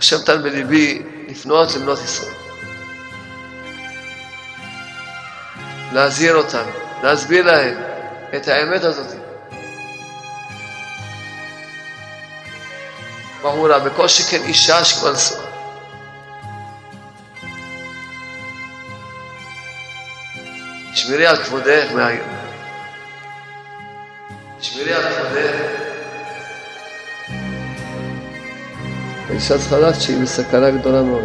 השם נתן בליבי לפנות לבנות ישראל. להזהיר אותם, להסביר להם את האמת הזאת. ברור לה, בכל שכן אישה שכבר נשואה. שמרי על כבודך מהיום. שמרי על כבודך. צריכה לדעת שהיא בסכנה גדולה מאוד.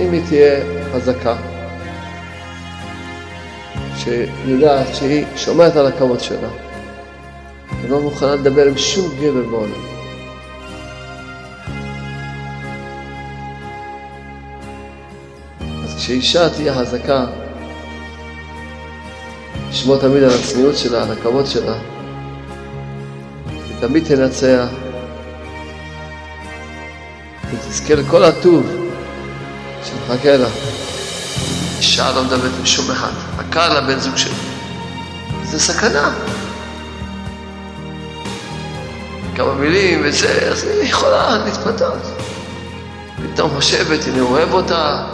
אם היא תהיה חזקה, שיודעת שהיא שומעת על הכבוד שלה, ולא מוכנה לדבר עם שום גבר בעולם. אז כשאישה תהיה חזקה, לשמור תמיד על הצניעות שלה, על הכבוד שלה, היא תמיד תנצח, ותזכה לכל הטוב שמחכה לה. אישה לא מדברת עם שום אחד, רק לבן זוג שלה. זה סכנה. כמה מילים וזה, אז היא יכולה להתפתות. פתאום חושבת, הוא אוהב אותה,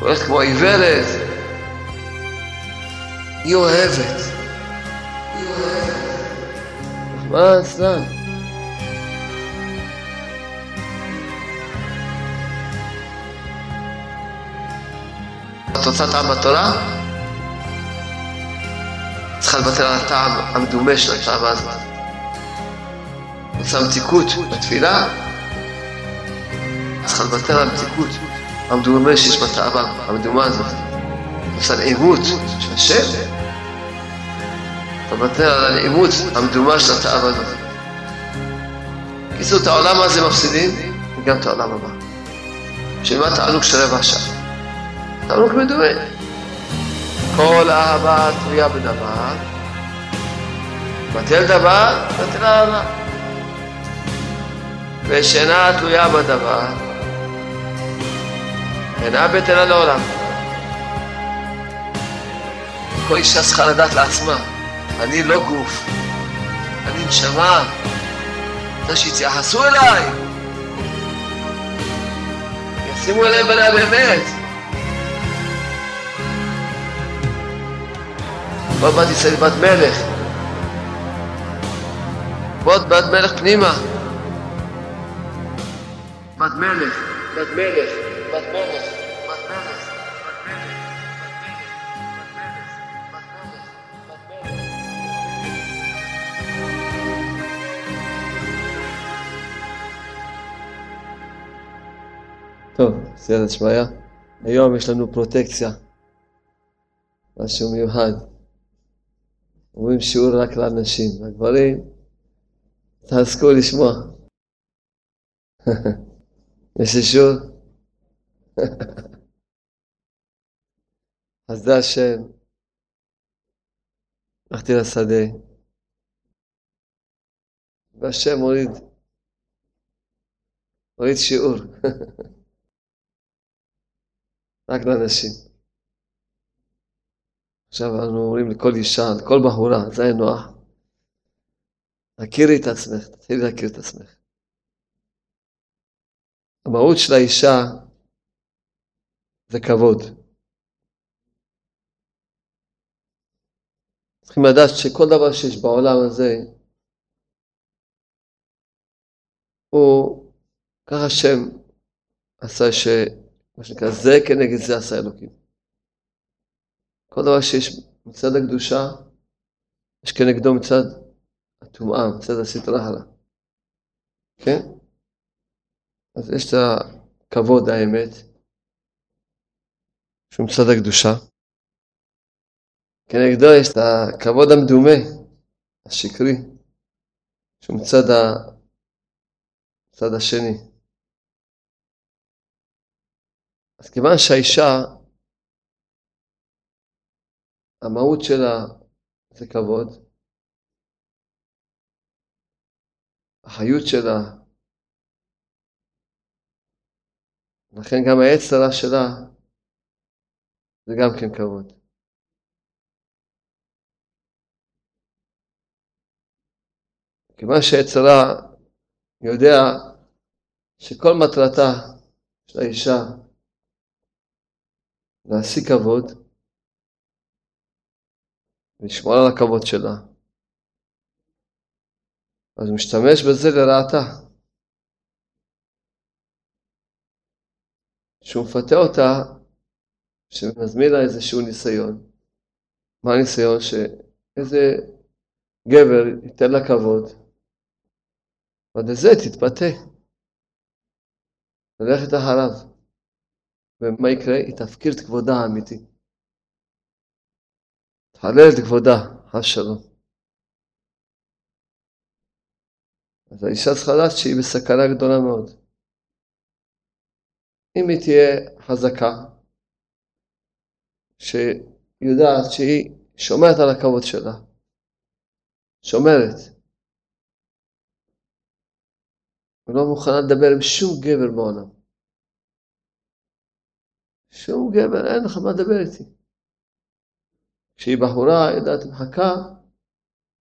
הולכת כמו עיוורת. היא אוהבת. היא אוהבת. מה אצלן? רוצה טעם בתורה? צריכה לוותר על הטעם המדומה של הטעם הזה. רוצה מתיקות בתפילה? צריכה לוותר על המתיקות המדומה שיש בטעם המדומה הזאת. רוצה נעימות של השם? תוותר על הנעימות המדומה של הטעם הזאת. קיצור, את העולם הזה מפסידים, וגם את העולם הבא. בשביל מה תענוג של רבע שעה? תענוג מדומה. כל אהבה תלויה בדבר, בטל דבר, בטל אהבה. ושאינה תלויה בדבר, אינה בטלה לעולם. כל אישה צריכה לדעת לעצמה, אני לא גוף, אני נשמה, רוצה שיתייחסו אליי, ישימו אליהם בניה באמת. בוא בת ישראל בת מלך, בוא בת מלך פנימה. בת מלך, בת מלך, בת מלך. טוב, סייעת שמעיה. היום יש לנו פרוטקציה, משהו מיוחד. אומרים שיעור רק לאנשים, הגברים, תעסקו לשמוע. יש אישור? אז זה השם. הלכתי לשדה, והשם הוריד, הוריד שיעור. רק לאנשים. עכשיו אנחנו אומרים לכל אישה, לכל בחורה, זה היה נוח. הכירי את עצמך, תתחילי להכיר את עצמך. המהות של האישה זה כבוד. צריכים לדעת שכל דבר שיש בעולם הזה, הוא, ככה השם עשה ש... מה שנקרא, זה כנגד זה עשה אלוקים. כל דבר שיש מצד הקדושה, יש כנגדו מצד הטומאה, מצד הסטרה הלאה. כן? אז יש את הכבוד האמת, שהוא מצד הקדושה. כנגדו יש את הכבוד המדומה, השקרי, שהוא מצד, ה... מצד השני. אז כיוון שהאישה, המהות שלה זה כבוד, החיות שלה, לכן גם היצרה שלה זה גם כן כבוד. כיוון שהיצרה יודע שכל מטרתה של האישה להשיג כבוד, ולשמור על הכבוד שלה, אז הוא משתמש בזה לרעתה. שהוא מפתה אותה, שמזמין לה איזשהו ניסיון. מה הניסיון? שאיזה גבר ייתן לה כבוד, ועד לזה תתפתה. ללכת אחריו. ומה יקרה? היא תפקיר את כבודה האמיתי. את כבודה, חס שלום. אז האישה צריכה לדעת שהיא בסכנה גדולה מאוד. אם היא תהיה חזקה, שהיא יודעת שהיא שומרת על הכבוד שלה, שומרת, ולא מוכנה לדבר עם שום גבר בעולם. שום גבר, אין לך מה לדבר איתי. כשהיא בחורה, יודעת, מחכה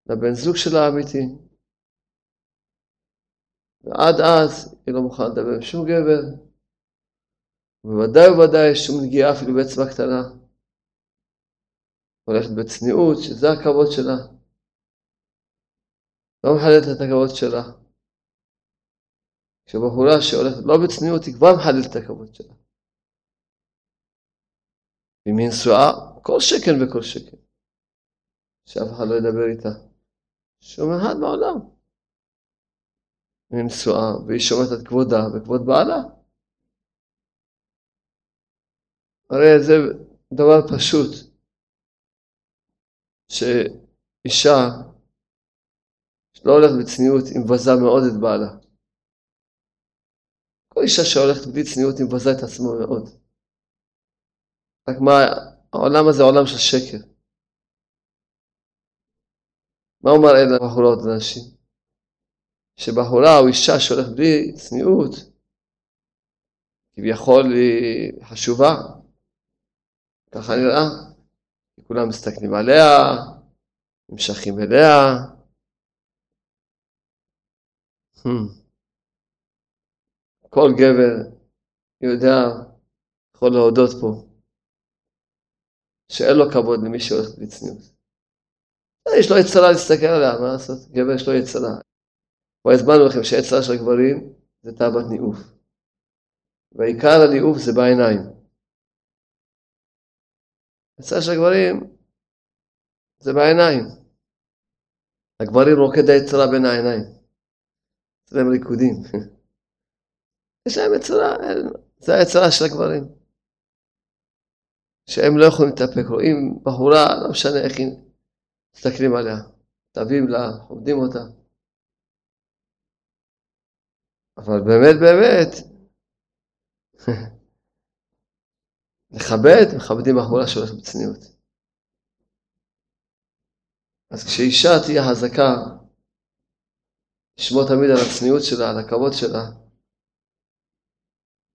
לבן זוג שלה האמיתי. ועד אז היא לא מוכנה לדבר עם שום גבר, ובוודאי ובוודאי שום נגיעה אפילו באצבע קטנה. הולכת בצניעות, שזה הכבוד שלה. לא מחללת את הכבוד שלה. כשבחורה שהולכת לא בצניעות, היא כבר מחללת את הכבוד שלה. אם היא נשואה, כל שקן וכל שקן. שאף אחד לא ידבר איתה. שום אחד בעולם. היא נשואה, והיא שומעת את כבודה וכבוד בעלה. הרי זה דבר פשוט, שאישה שלא הולכת בצניעות היא מבזה מאוד את בעלה. כל אישה שהולכת בלי צניעות היא מבזה את עצמו מאוד. רק מה, העולם הזה עולם של שקר. מה הוא מראה לבחורות ולנשים? שבחורה או אישה שהולכת בלי צניעות, כביכול היא חשובה, ככה נראה. כולם מסתכלים עליה, נמשכים אליה. Hmm. כל גבר יודע, יכול להודות פה, שאין לו כבוד למי שהולך בלי צניעות. יש לו יצרה להסתכל עליה, מה לעשות? גבר יש לו יצרה. כבר הזמנו לכם שיצרה של הגברים זה תאוות ניאוף. ועיקר הניאוף זה בעיניים. יצא שהגברים זה בעיניים. הגברים רוקד היצרה בין העיניים. יש להם ריקודים. יש להם יצרה, זה היצרה של הגברים. שהם לא יכולים להתאפק, רואים בחורה, לא משנה איך היא, מסתכלים עליה, תווים לה, עומדים אותה. אבל באמת באמת, לכבד, מכבדים בחורה שהולכת בצניעות. אז כשאישה תהיה חזקה, לשמור תמיד על הצניעות שלה, על הכבוד שלה,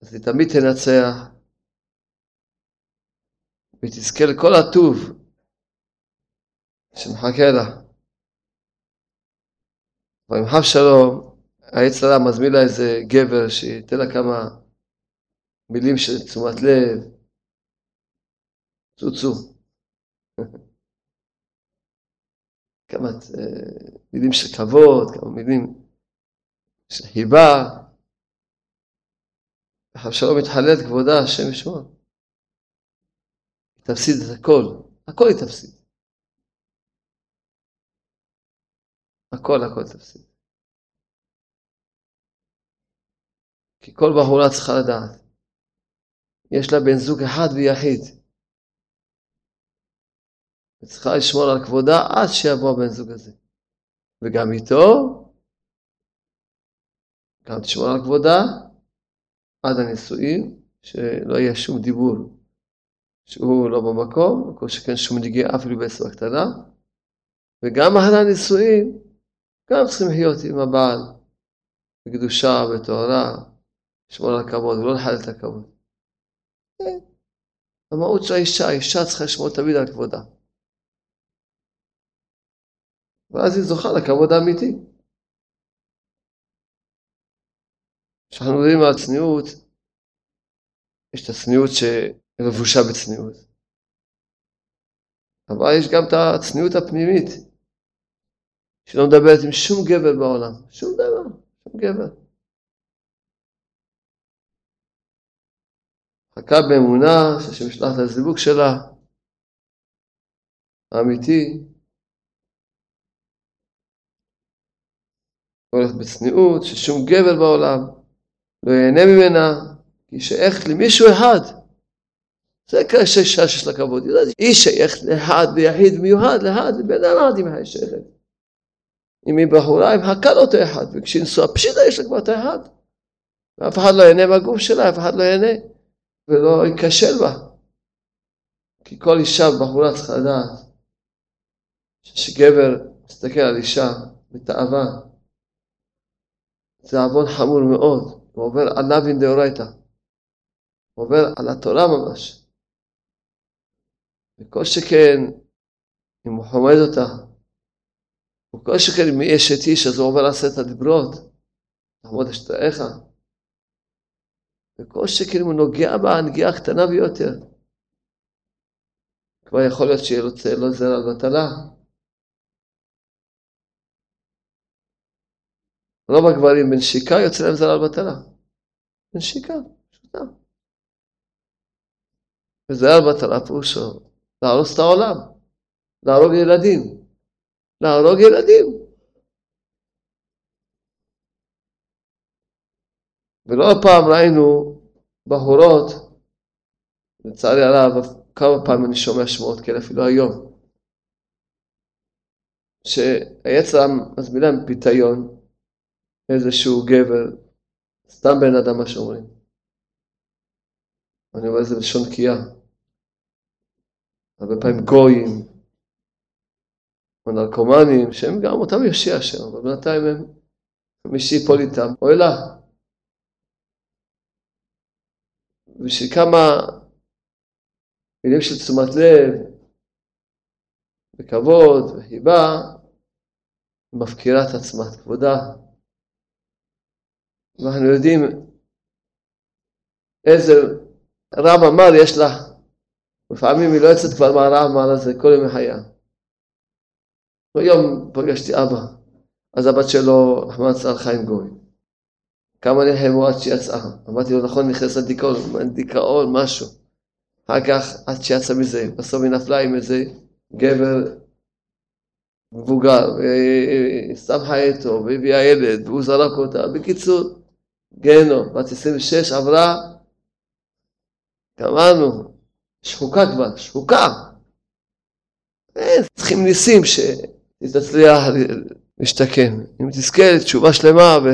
אז היא תמיד תנצח, והיא תזכה לכל הטוב שמחכה לה. ועם חב שלום, העץ הרע מזמין לה איזה גבר שייתן לה כמה מילים של תשומת לב, צוצו. כמה אה, מילים של כבוד, כמה מילים של חיבה. אבשלום מתחלל את כבודה, השם ישמור. היא תפסיד את הכל, הכל היא תפסיד. הכל הכל תפסיד. כי כל בחורה צריכה לדעת, יש לה בן זוג אחד ויחיד. וצריכה לשמור על כבודה עד שיבוא הבן זוג הזה. וגם איתו, גם תשמור על כבודה עד הנישואין, שלא יהיה שום דיבור שהוא לא במקום, כל שכן שום נגיעה אפילו בעשר הקטנה, וגם אחרי הנישואין, גם צריכים לחיות עם הבעל בקדושה, בטהרה, לשמור על הכבוד ולא לחלל את הכבוד. כן. המהות של האישה, האישה צריכה לשמור תמיד על כבודה. ואז היא זוכה לכבוד האמיתי. כשאנחנו מדברים על צניעות, יש את הצניעות שלבושה בצניעות. אבל יש גם את הצניעות הפנימית, שלא מדברת עם שום גבר בעולם, שום דבר, שום גבר. חכה באמונה שהשם ישלח את הזיווג שלה, האמיתי, הולכת בצניעות, ששום גבר בעולם לא ייהנה ממנה, היא שייכת למישהו אחד. זה כאשר אישה שיש לה כבוד. היא שייכת לאחד ויחיד מיוחד, לאחד, לבן אדם היא שייכת. אם היא בחורה, עם הקל אותו אחד, וכשהיא נשואה פשיטה יש לה כבר את האחד. ואף אחד לא ייהנה מהגוף שלה, אף אחד לא ייהנה, ולא ייכשל בה. כי כל אישה בחורה צריכה לדעת שגבר מסתכל על אישה בתאווה, זה עוון חמור מאוד, הוא עובר עליו אין דאורייתא, הוא עובר על התורה ממש. וכל שכן, אם הוא חומד אותה, וכל שכן אם יש את איש, אז הוא עובר עשרת הדיברות, תחמוד אשתאיך. וכל שכן אם הוא נוגע בה נגיעה קטנה ביותר, כבר יכול להיות שיהיה לו צל, זר על בטלה. רוב הגברים בנשיקה יוצא להם זרע בטלה. בנשיקה, פשוטה. וזרע בטלה פירושו להרוס את העולם, להרוג ילדים, להרוג ילדים. ולא פעם ראינו בחורות, לצערי הרב, כמה פעמים אני שומע שמועות כאלה, אפילו היום, שהיצר מזמין להם פיתיון, איזשהו גבר, סתם בן אדם מה שאומרים. אני אומר את זה בלשון נקייה. הרבה פעמים גויים, או נרקומנים, שהם גם אותם יושיע שם, אבל בינתיים הם מי שיפול איתם, אוי לה. בשביל כמה מילים של תשומת לב, וכבוד, וחיבה, מפקירה את עצמה, את כבודה. ואנחנו יודעים איזה רב אמר יש לה. לפעמים היא לא יוצאת כבר מהרב אמר הזה כל ימי חייה. היום פגשתי אבא, אז הבת שלו, רחמן צהר חיים גוי. כמה נלחמו עד שיצאה. אמרתי לו, נכון, נכנס לדיכאון, דיכאון, משהו. אחר כך, עד שיצא מזה, בסוף היא נפלה עם איזה גבר מבוגר, ושמחה איתו, והביאה ילד, והוא זרק אותה. בקיצור, גיהנום, בת 26 עברה, גמרנו, שחוקה כבר, שחוקה. אין, צריכים ניסים שהיא תצליח להשתקם. אם תזכה לתשובה שלמה, ו...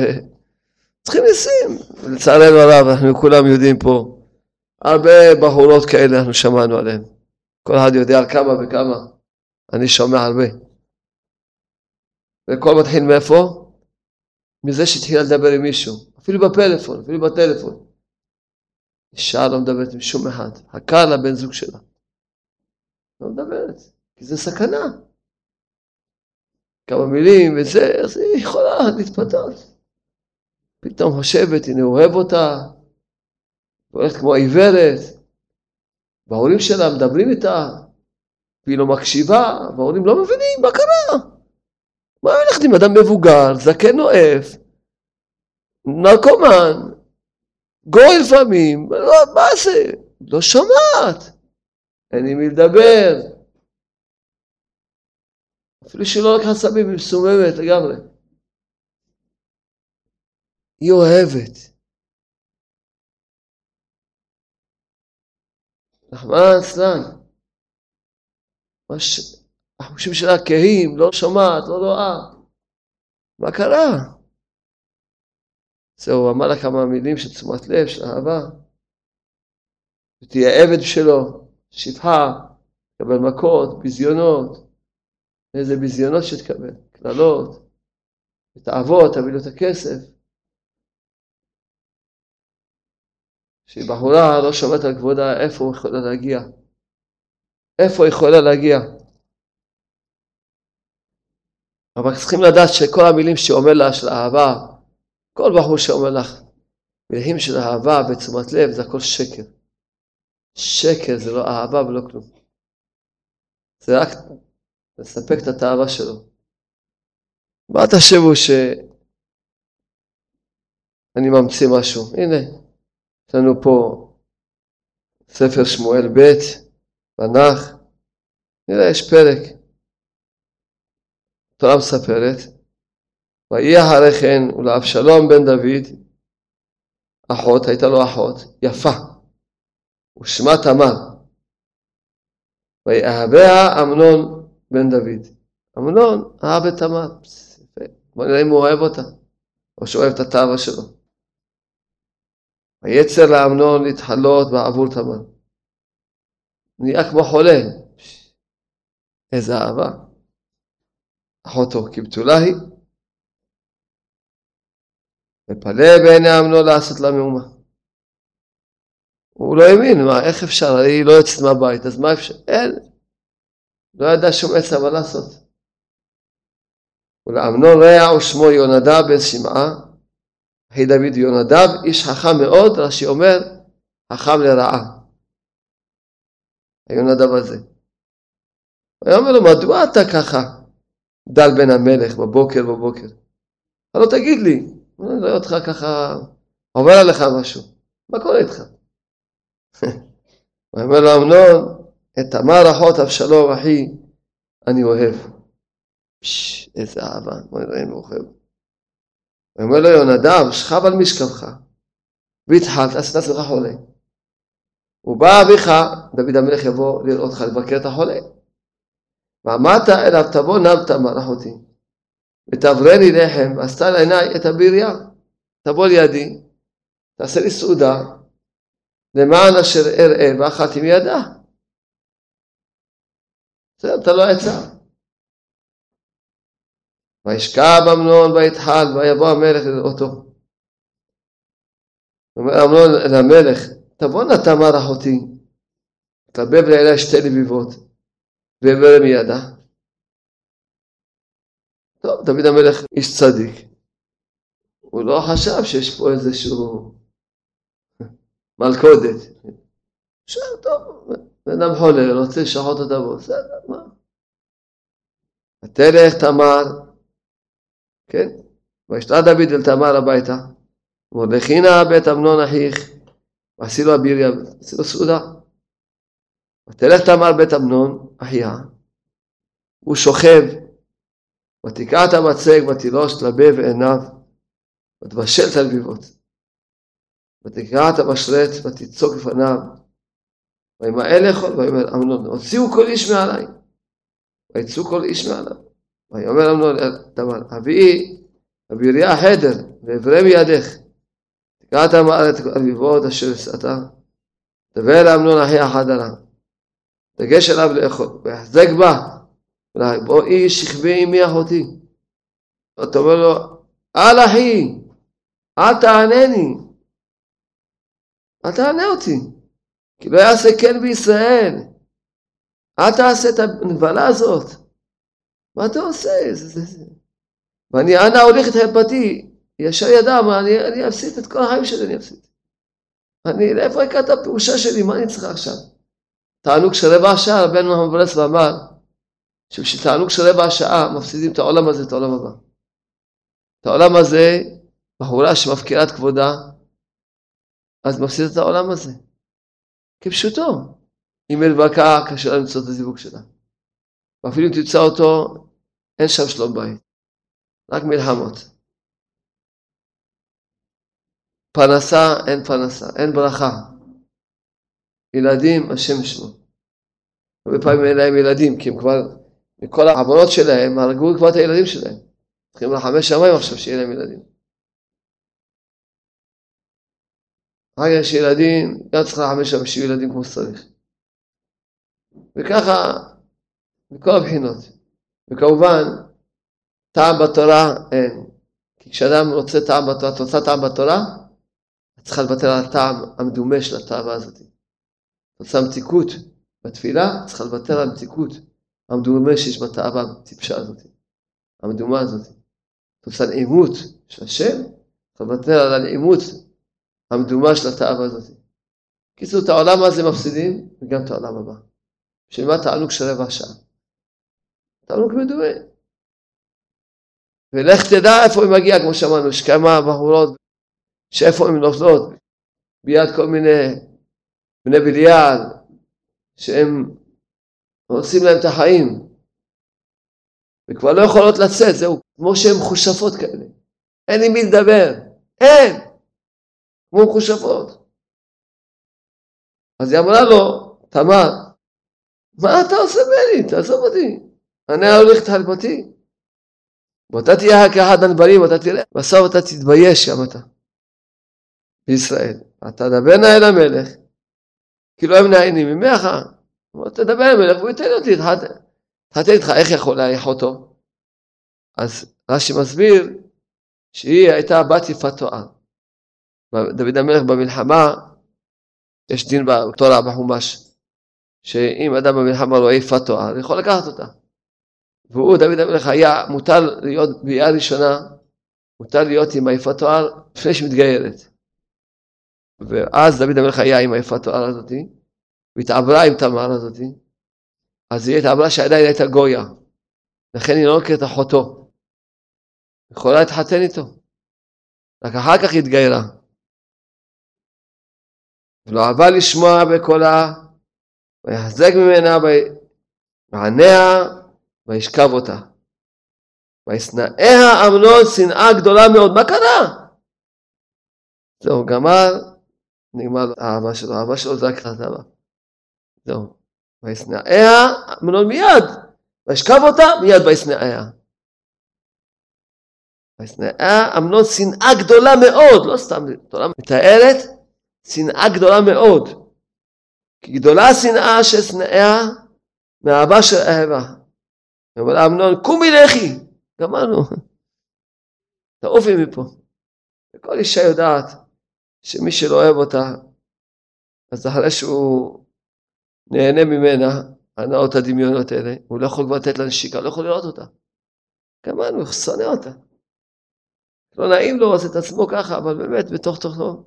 צריכים ניסים. לצערנו הרב, אנחנו כולם יודעים פה, הרבה בחורות כאלה אנחנו שמענו עליהן. כל אחד יודע על כמה וכמה. אני שומע הרבה. וכל מתחיל מאיפה? מזה שהתחילה לדבר עם מישהו. אפילו בפלאפון, אפילו בטלפון. אישה לא מדברת עם שום אחד, הקר לבן זוג שלה. לא מדברת, כי זה סכנה. כמה מילים וזה, אז היא יכולה להתפתות. פתאום חושבת, הנה הוא אוהב אותה, והולכת כמו עיוורת, וההורים שלה מדברים איתה, והיא לא מקשיבה, וההורים לא מבינים, מה קרה? מה הולכת עם אדם מבוגר, זקן נואף, נרקומן, גוי לפעמים, לא, מה זה? לא שומעת, אין עם מי לדבר. אפילו שלא לקחה סמים, היא מסוממת לגמרי. היא אוהבת. נחמן אצלן. החושים שלה כהים, לא שומעת, לא רואה. מה קרה? זהו, הוא אמר לה כמה מילים של תשומת לב, של אהבה. ותהיה עבד שלו, שפחה, תקבל מכות, ביזיונות. איזה ביזיונות שתקבל, קללות, ותעבוד, תביא לו את הכסף. שהיא בחורה לא שומעת על כבודה, איפה הוא יכולה להגיע? איפה היא יכולה להגיע? אבל צריכים לדעת שכל המילים שאומר לה של אהבה, כל בחור שאומר לך, מילים של אהבה ותשומת לב זה הכל שקר. שקר זה לא אהבה ולא כלום. זה רק לספק את התאווה שלו. מה תחשבו שאני ממציא משהו? הנה, יש לנו פה ספר שמואל ב', תנ"ך, נראה, יש פרק. התורה מספרת, ויהי אחרי כן ולאבשלום בן דוד, אחות, הייתה לו אחות, יפה, ושמה תמר. ויאהביה אמנון בן דוד. אמנון אהב את תמר. בוא נראה אם הוא אוהב אותה, או שהוא אוהב את התאווה שלו. ויצר לאמנון להתחלות בעבור תמר. נהיה כמו חולה. איזה אהבה. אחותו כבתולה היא. ופלא בעיני אמנון לעשות לה מהומה. הוא לא האמין, מה, איך אפשר? היא לא יוצאת מהבית, אז מה אפשר? אין. לא ידע שום עצה מה לעשות. ולאמנון רע ושמו יונדב בן שמעה, אחי דוד יונדב, איש חכם מאוד, רש"י אומר, חכם לרעה. היונדב הזה. הוא אומר לו, מדוע אתה ככה דל בן המלך בבוקר בבוקר? לא תגיד לי, אני רואה אותך ככה, עובר עליך משהו, מה קורה איתך? הוא אומר לו, אמנון, את תמר אחות אבשלום אחי, אני אוהב. פש, איזה אהבה, בוא נראה אם הוא אוהב. הוא אומר לו, יונדב, שכב על משכבך, והתחלת, עשית עצמך חולה. ובא אביך, דוד המלך יבוא לראות אותך, לבקר את החולה. ואמרת אליו, תבוא נם תמר אחותי, ותברני לחם, ועשתה לעיניי את הביריה. תבוא לידי, תעשה לי סעודה, למען אשר אראה ואכלתי מידה. בסדר, אתה לא עצה. וישכב אמנון ויתחל ויבוא המלך לראותו. אומר אמנון אל המלך, תבוא נא תמר אחותי, תלבב לעילה שתי לביבות, ואברא מידה. טוב, דוד המלך איש צדיק. הוא לא חשב שיש פה איזשהו מלכודת. עכשיו, טוב, בן אדם חולה, רוצה לשחוט אותה בו, בסדר, מה? ותלך תמר כן? וישתה דוד אל תמר הביתה, ומרדכי נא בית אמנון אחיך, ועשי לו אביריה, עשי לו סעודה. ותלך תמר בית אמנון אחיה, הוא שוכב, ותקע את המצג ותלוש לבב עיניו, ותבשל את הלביבות. ותקרע את המשרת ותצוק לפניו, וימאל לאכול, ויאמר אמנון, הוציאו כל איש מעליי, ויצאו כל איש מעליו. ויאמר אמנון תמר, אביאי אביריה חדר, ואברא מידך. תקרא את המארץ אביבות אשר השאתה. דבר לאמנון אחי החדרה. תגש אליו לאכול, ויחזק בה. בואי שכבי עמי אחותי. אתה אומר לו, אל אחי, אל תענני. אל תענה אותי. כי לא יעשה כן בישראל. אל תעשה את הנבלה הזאת. מה אתה עושה? זה, זה, זה. ואני, אנה הוליך את חרפתי, ישר ידע, מה, אני, אני אפסיד את כל החיים שלי, אני אפסיד. אני, לאיפה הכרת הפירושה שלי, מה אני צריך עכשיו? תענוג של רבע שעה, רבנו המברס ואמר, שבשביל תענוג של רבע שעה, מפסידים את העולם הזה, את העולם הבא. את העולם הזה, בחורה שמפקירה את כבודה, אז מפסיד את העולם הזה. כפשוטו. אם אין בקעה, קשה לה למצוא את הזיווג שלה. ואפילו אם תמצא אותו, אין שם שלום בית, רק מלחמות. פרנסה, אין פרנסה, אין ברכה. ילדים, השם ישמו. הרבה פעמים אין להם ילדים, כי הם כבר, מכל העוונות שלהם, הרגו כבר את הילדים שלהם. צריכים לחמש שמיים עכשיו שיהיה להם ילדים. אחר כך יש ילדים, גם צריך לחמש שם שיהיו ילדים כמו שצריך. וככה מכל הבחינות. וכמובן, טעם בתורה אין. כי כשאדם רוצה טעם בתורה, את רוצה טעם בתורה, את צריכה לוותר על הטעם המדומה של התאווה הזאת. את רוצה מתיקות בתפילה, את צריכה לוותר על המתיקות המדומה שיש בתאווה הטיפשה הזאת, המדומה הזאת. את רוצה נעימות של השם, את צריכה לוותר על הנעימות המדומה של התאווה הזאת. קיצור, את העולם הזה מפסידים, וגם את העולם הבא. בשביל מה תענוג של רבע שעה? תענוג מדומה. ולך תדע איפה היא מגיעה, כמו שאמרנו, יש כמה בחורות שאיפה הן נופלות, ביד כל מיני בני בליעל, שהם עושים להם את החיים, וכבר לא יכולות לצאת, זהו, כמו שהן מחושפות כאלה. אין עם מי לדבר, אין, כמו מחושפות. אז היא אמרה לו, תמר, מה אתה עושה בני? תעזוב אותי, אני הולך תלבתי. ואתה תהיה כאחד הנברים, אתה תראה, בסוף אתה תתבייש שם אתה, בישראל. אתה תדבר נא אל המלך, כאילו הם נהנים ממך, תדבר אל המלך והוא ייתן אותי, תחתן איתך, איך יכול להעריך אותו? אז רש"י מסביר שהיא הייתה בת יפת תואר. דוד המלך במלחמה, יש דין בתורה בחומש, שאם אדם במלחמה רואה יפת תואר, יכול לקחת אותה. והוא, דוד המלך, היה מותר להיות ביאה ראשונה, מותר להיות עם היפת תואר לפני שמתגיירת. ואז דוד המלך היה עם היפת תואר הזאתי, והתעברה עם תמר הזאתי, אז היא התעברה שעדיין הייתה גויה, לכן היא לא נוקרת אחותו. יכולה להתחתן איתו. רק אחר כך היא התגיירה. ולא אהבה לשמוע בקולה, ויחזק ממנה, ועניה, וישכב אותה. וישנאיה אמנון שנאה גדולה מאוד. מה קרה? זהו, גמר, נגמר האהבה שלו. האהבה שלו זה רק חזרה. זהו. וישנאיה אמנון מיד. וישכב אותה, מיד וישנאיה. וישנאיה אמנון שנאה גדולה מאוד, לא סתם, התורה מתארת שנאה גדולה מאוד. כי גדולה השנאה ששנאה מאהבה של אהבה. אבל אמנון, קומי לכי, גמרנו. תעופי מפה. וכל אישה יודעת שמי שלא אוהב אותה, אז אחרי שהוא נהנה ממנה, הנאות הדמיונות האלה, הוא לא יכול כבר לתת לה נשיקה, לא יכול לראות אותה. גמרנו, הוא שונא אותה. לא נעים לו, עושה את עצמו ככה, אבל באמת, בתוך תוכו,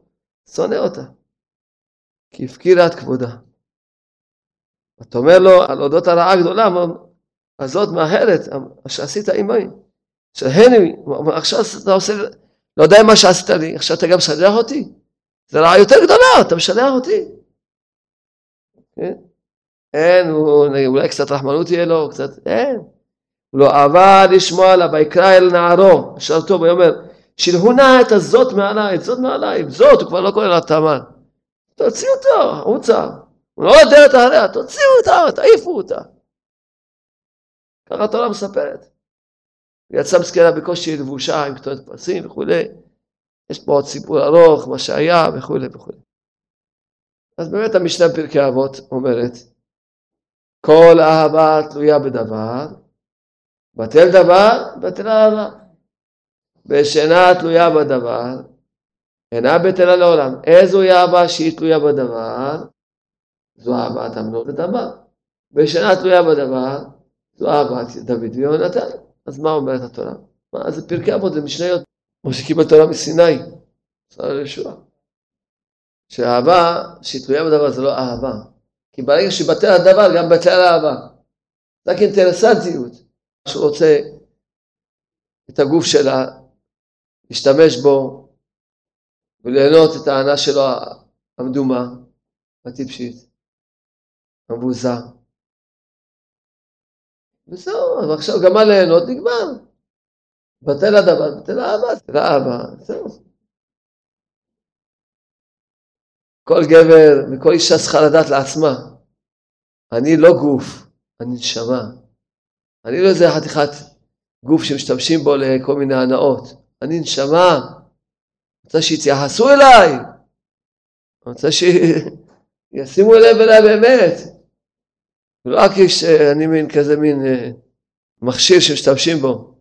שונא אותה. כי הפקירה את כבודה. אתה אומר לו על אודות הרעה הגדולה, הזאת מאחרת, שעשית עמי. שהנה, עכשיו אתה עושה, לא יודע מה שעשית לי, עכשיו אתה גם משלח אותי? זה רעה יותר גדולה, אתה משלח אותי. כן? אין, הוא, אולי קצת רחמנות יהיה לו, קצת, אין. הוא לא אהבה לשמוע עליו, ויקרא אל נערו, אשר טוב, ויאמר, שלחו נא את הזאת מעליי, את זאת מעליי, זאת, הוא כבר לא קורא לה תמן. תוציאו אותו, החוצה. הוא לא יודע את אחריה, תוציאו אותה, תעיפו אותה. ככה התורה מספרת. יצאה מסכנה בקושי לבושה עם כתובת פרסים וכולי. יש פה עוד סיפור ארוך, מה שהיה וכולי וכולי. אז באמת המשנה פרקי אבות אומרת, כל אהבה תלויה בדבר, בטל דבר, בטל אהבה. ושאינה תלויה בדבר, אינה בטלה לעולם. איזו אהבה שהיא תלויה בדבר, זו אהבת אמנות ודבר. ושאינה תלויה בדבר, זו אהבת דוד ויונתן. אז מה אומרת התורה? מה זה פרקי אבות, זה משניות. כמו שקיבל תורה מסיני, שר הישועה. שאהבה שהיא תלויה בדבר זה לא אהבה. כי ברגע שבטל הדבר גם בטל האהבה. רק אינטרסנטיות. שהוא רוצה את הגוף שלה, להשתמש בו וליהנות את הענה שלו המדומה, הטיפשית, המבוזה. וזהו, אבל עכשיו גמר ליהנות, נגמר. בטל הדבר, בטל האהבה, בטל האהבה, זהו. כל גבר וכל אישה צריכה לדעת לעצמה, אני לא גוף, אני נשמה. אני לא איזה חתיכת גוף שמשתמשים בו לכל מיני הנאות. אני נשמה. אני רוצה שיתייחסו אליי. אני רוצה שישימו לב אליי באמת. ולא רק שאני מין כזה מין אה, מכשיר שמשתמשים בו.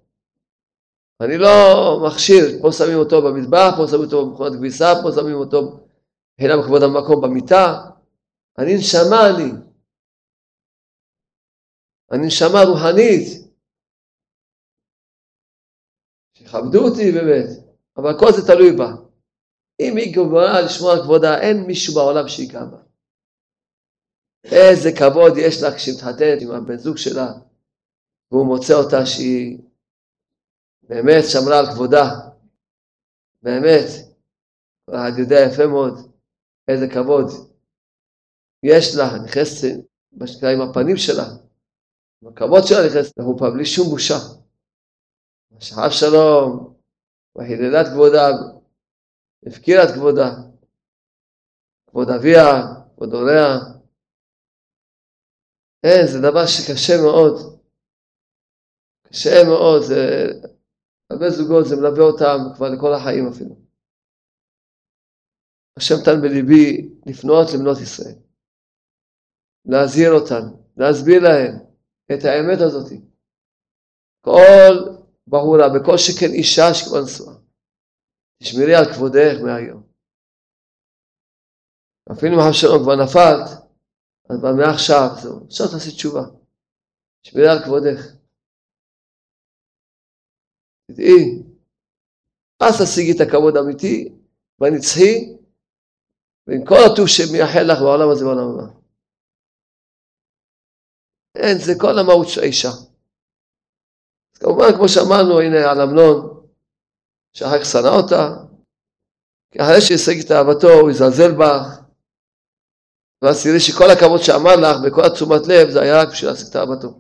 אני לא מכשיר, פה שמים אותו במטבח, פה שמים אותו במכונת כביסה, פה שמים אותו מבחינה בכבוד המקום במיטה. אני נשמה אני. אני נשמה רוחנית. שיכבדו אותי באמת, אבל כל זה תלוי בה. אם היא גמורה לשמור על כבודה, אין מישהו בעולם שיגע בה. איזה כבוד יש לה מתחתנת עם הבן זוג שלה, והוא מוצא אותה שהיא באמת שמרה על כבודה. באמת. אחד יודע יפה מאוד איזה כבוד יש לה, נכנסת, מה שנקרא, עם הפנים שלה, עם הכבוד שלה נכנסת לחופה, בלי שום בושה. שחב שלום, והיללה את כבודה, הפקירה את כבודה, כבוד אביה, כבוד הוריה. אין, זה דבר שקשה מאוד. קשה מאוד, זה... הרבה זוגות, זה מלווה אותם כבר לכל החיים אפילו. השם נתן בליבי לפנות לבנות ישראל. להזהיר אותן, להסביר להן את האמת הזאת. כל בחורה, בכל שכן אישה שכבר נשואה, תשמרי על כבודך מהיום. אפילו אם אבשלום כבר נפלת, אז מעכשיו, זהו, עכשיו תעשי תשובה. תשמרי על כבודך. תדעי, אז תשיגי את הכבוד האמיתי והנצחי, ועם כל הטוב שמייחל לך בעולם הזה ובעולם הבא. אין, זה כל המהות של האישה. אז כמובן, כמו שאמרנו, הנה על אמנון, שאחר כך שנא אותה, כי אחרי שהשיג את אהבתו, הוא יזלזל בך, ואז תראי שכל הכבוד שאמר לך, וכל התשומת לב, זה היה רק בשביל להשיג את אהבתו.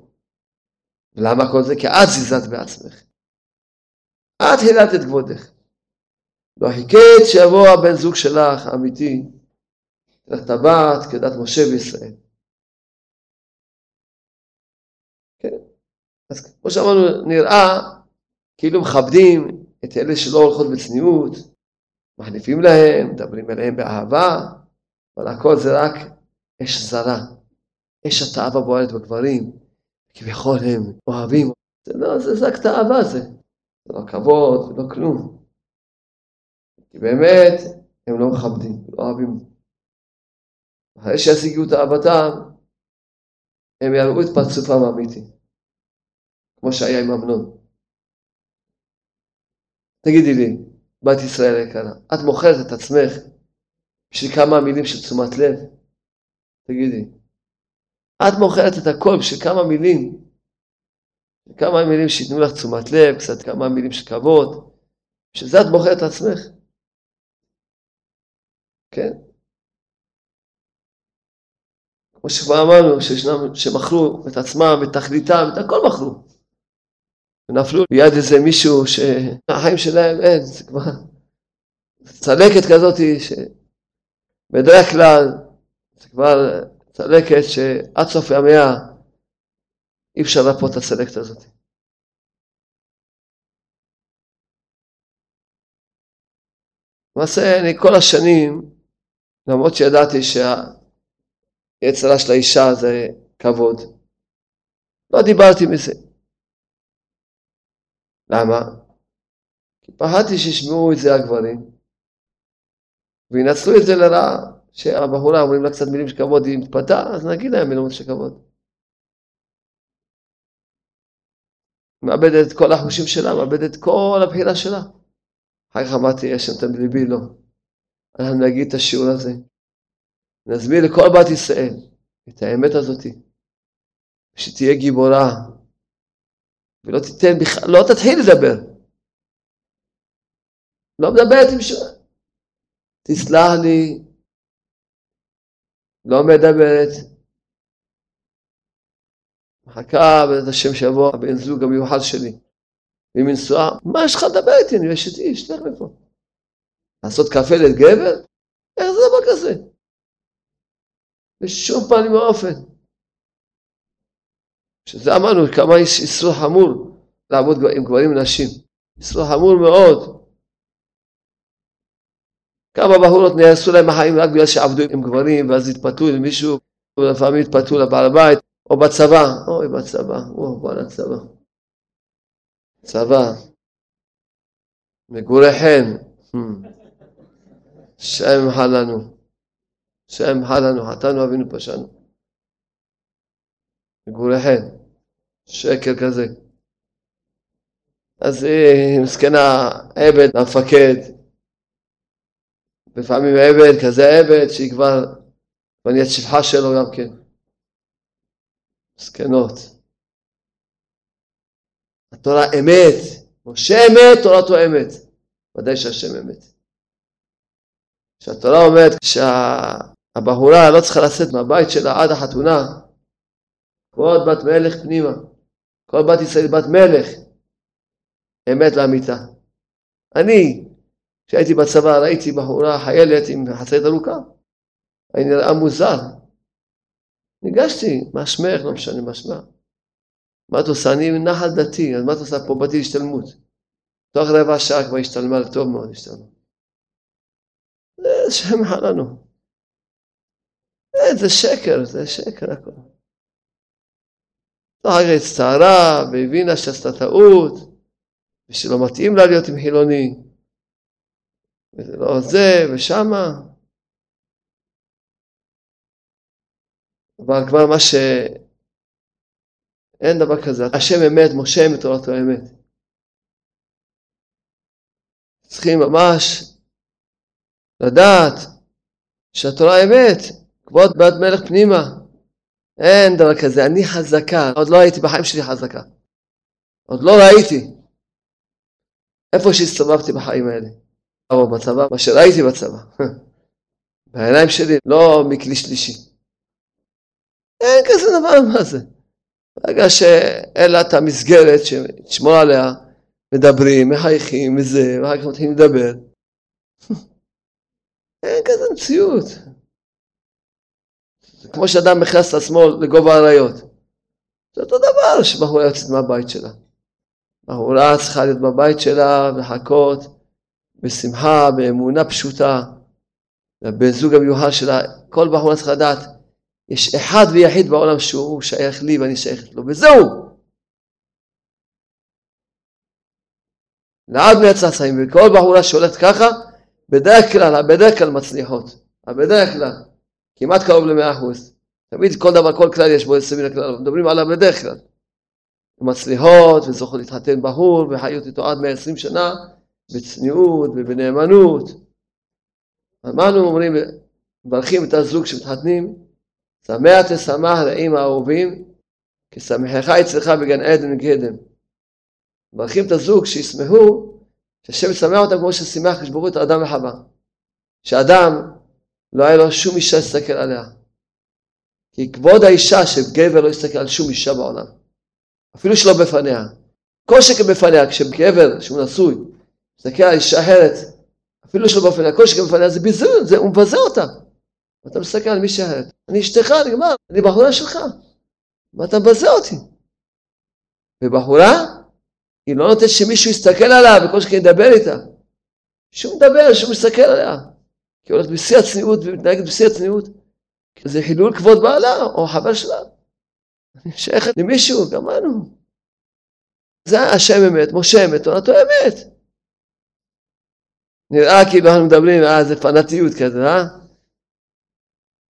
ולמה כל זה? כי את זיזת בעצמך. את הילת את כבודך. לא חיכית שיבוא הבן זוג שלך, אמיתי, לך טבעת כדת משה וישראל. אז כמו שאמרנו, נראה כאילו מכבדים את אלה שלא הולכות בצניעות, מחליפים להם, מדברים אליהם באהבה, אבל הכל זה רק אש זרה. אש התאווה בוערת בגברים, כביכול הם אוהבים. זה לא, זה רק תאווה זה. זה לא כבוד ולא כלום. כי באמת הם לא מכבדים, לא אוהבים. אחרי שישיגו את אהבתם, הם יראו את פרצופם האמיתי. כמו שהיה עם אמנון. תגידי לי, בת ישראל היקרה, את מוכרת את עצמך בשביל כמה מילים של תשומת לב? תגידי. את מוכרת את הכל בשביל כמה מילים, כמה מילים שייתנו לך תשומת לב, קצת כמה מילים של כבוד, בשביל זה את מוכרת את עצמך. כן? כמו שכבר אמרנו, שישנם, שמכרו את עצמם, את תכליתם, את הכל מכרו. ונפלו ליד איזה מישהו שהחיים שלהם אין, זה כבר צלקת כזאת שבדרך כלל זה כבר צלקת שעד סוף ימיה אי אפשר לרפות את הצלקת הזאת. למעשה אני כל השנים, למרות שידעתי שהיצרה של האישה זה כבוד, לא דיברתי מזה. למה? כי פחדתי שישמעו את זה הגברים, וינצלו את זה לרעה, שהבחורה אומרים לה קצת מילים של כבוד, היא מתפתה, אז נגיד להם מילים של כבוד. מאבדת את כל החושים שלה, מאבדת את כל הבחירה שלה. אחר כך אמרתי, יש שם את ליבי, לא. אנחנו נגיד את השיעור הזה. נסביר לכל בת ישראל את האמת הזאתי, שתהיה גיבורה, ולא תיתן בכלל, לא תתחיל לדבר. לא מדברת עם שום... תסלח לי, לא מדברת. מחכה בעזרת השם שיבוא הבן זוג המיוחד שלי. והיא מנשואה, מה יש לך לדבר איתי? אני אשת איש, תלך מפה. לעשות קפה לגבר? איך זה דבר כזה? בשום פנים ואופן. שזה אמרנו כמה יש איסור חמור לעבוד עם גברים ונשים. איסור חמור מאוד. כמה בחורות נהרסו להם החיים רק בגלל שעבדו עם גברים ואז התפתו למישהו ולפעמים התפתו לבעל הבית או בצבא. אוי בצבא, או בוא לצבא. צבא. מגורי חן. שם ימחל לנו. שם ימחל לנו, חטאנו אבינו פשענו. מגוריכם, שקר כזה. אז היא מסכנה, עבד, המפקד, לפעמים עבד, כזה עבד, שהיא כבר, נהיית שפחה שלו גם כן. מסכנות. התורה אמת, משה אמת, תורתו אמת. ודאי שהשם אמת. כשהתורה אומרת שהבחורה לא צריכה לצאת מהבית שלה עד החתונה, כבוד בת מלך פנימה, כל בת ישראל בת מלך, אמת לאמיתה. אני, כשהייתי בצבא ראיתי בחורה חיילת עם חצאית ארוכה, היה נראה מוזר. ניגשתי, מה שמך? לא משנה מה שמך. מה את עושה? אני נחל דתי, אז מה את עושה פה? באתי להשתלמות. תוך רבע שעה כבר השתלמה, טוב מאוד השתלמה. זה שם לנו. זה שקר, זה שקר הכל. אחר כך הצטערה והבינה שעשתה טעות, ושלא מתאים לה להיות עם חילוני. וזה לא זה, ושמה. אבל כבר מה ש... אין דבר כזה. השם אמת, משה אמת, תורתו האמת. צריכים ממש לדעת שהתורה אמת, כבוד בת מלך פנימה. אין דבר כזה, אני חזקה, עוד לא הייתי בחיים שלי חזקה. עוד לא ראיתי. איפה שהסתובבתי בחיים האלה. או בצבא, מה שראיתי בצבא. בעיניים שלי, לא מכלי שלישי. אין כזה דבר, מה זה? ברגע שאין לה את המסגרת שתשמור עליה, מדברים, מחייכים וזה, ואחר כך מתחילים לדבר. אין כזה מציאות. כמו שאדם מכנס את עצמו לגובה האריות. זה אותו דבר שבחורה יוצאת מהבית שלה. בחורה צריכה להיות בבית שלה ולחכות בשמחה, באמונה פשוטה. והבן זוג המיוחד שלה, כל בחורה צריכה לדעת, יש אחד ויחיד בעולם שהוא שייך לי ואני שייכת לו, וזהו. לעד חיים, וכל בחורה שהולכת ככה, בדרך כלל, בדרך כלל מצליחות. בדרך כלל, כמעט קרוב למאה אחוז. תמיד כל דבר, כל כלל יש בו יוצא מן הכלל, מדברים עליו בדרך כלל. מצליחות וזוכות להתחתן בהור וחיות איתו עד 120 שנה בצניעות ובנאמנות. אמרנו, אומרים, מברכים את הזוג שמתחתנים, שמח תשמח רעים האהובים, כי שמחך אצלך בגן עדן גדם. מברכים את הזוג שישמחו, שהשם ישמח אותם כמו ששימח כשברו את האדם וחווה. שאדם לא היה לו שום אישה להסתכל עליה. כי כבוד האישה שגבר לא יסתכל על שום אישה בעולם. אפילו שלא בפניה. כל שכן בפניה, כשגבר שהוא נשוי, מסתכל על אישה אחרת, אפילו שלא בפניה, כל שכן בפניה זה ביזוי, זה, הוא מבזה אותה. ואתה מסתכל על מישהי אחרת, אני אשתך, נגמר, אני בחורה שלך, ואתה מבזה אותי. ובחורה, היא לא נותנת שמישהו יסתכל עליה וכל שכן ידבר איתה. שהוא מדבר, שהוא מסתכל עליה. כי היא הולכת בשיא הצניעות ומתנהגת בשיא הצניעות. זה חילול כבוד בעלה או חבר שלה. אני שייכת למישהו, גמרנו. זה השם אמת, משה אמת, תורתו אמת. נראה כאילו אנחנו מדברים, אה, זה פנאטיות כזה, אה?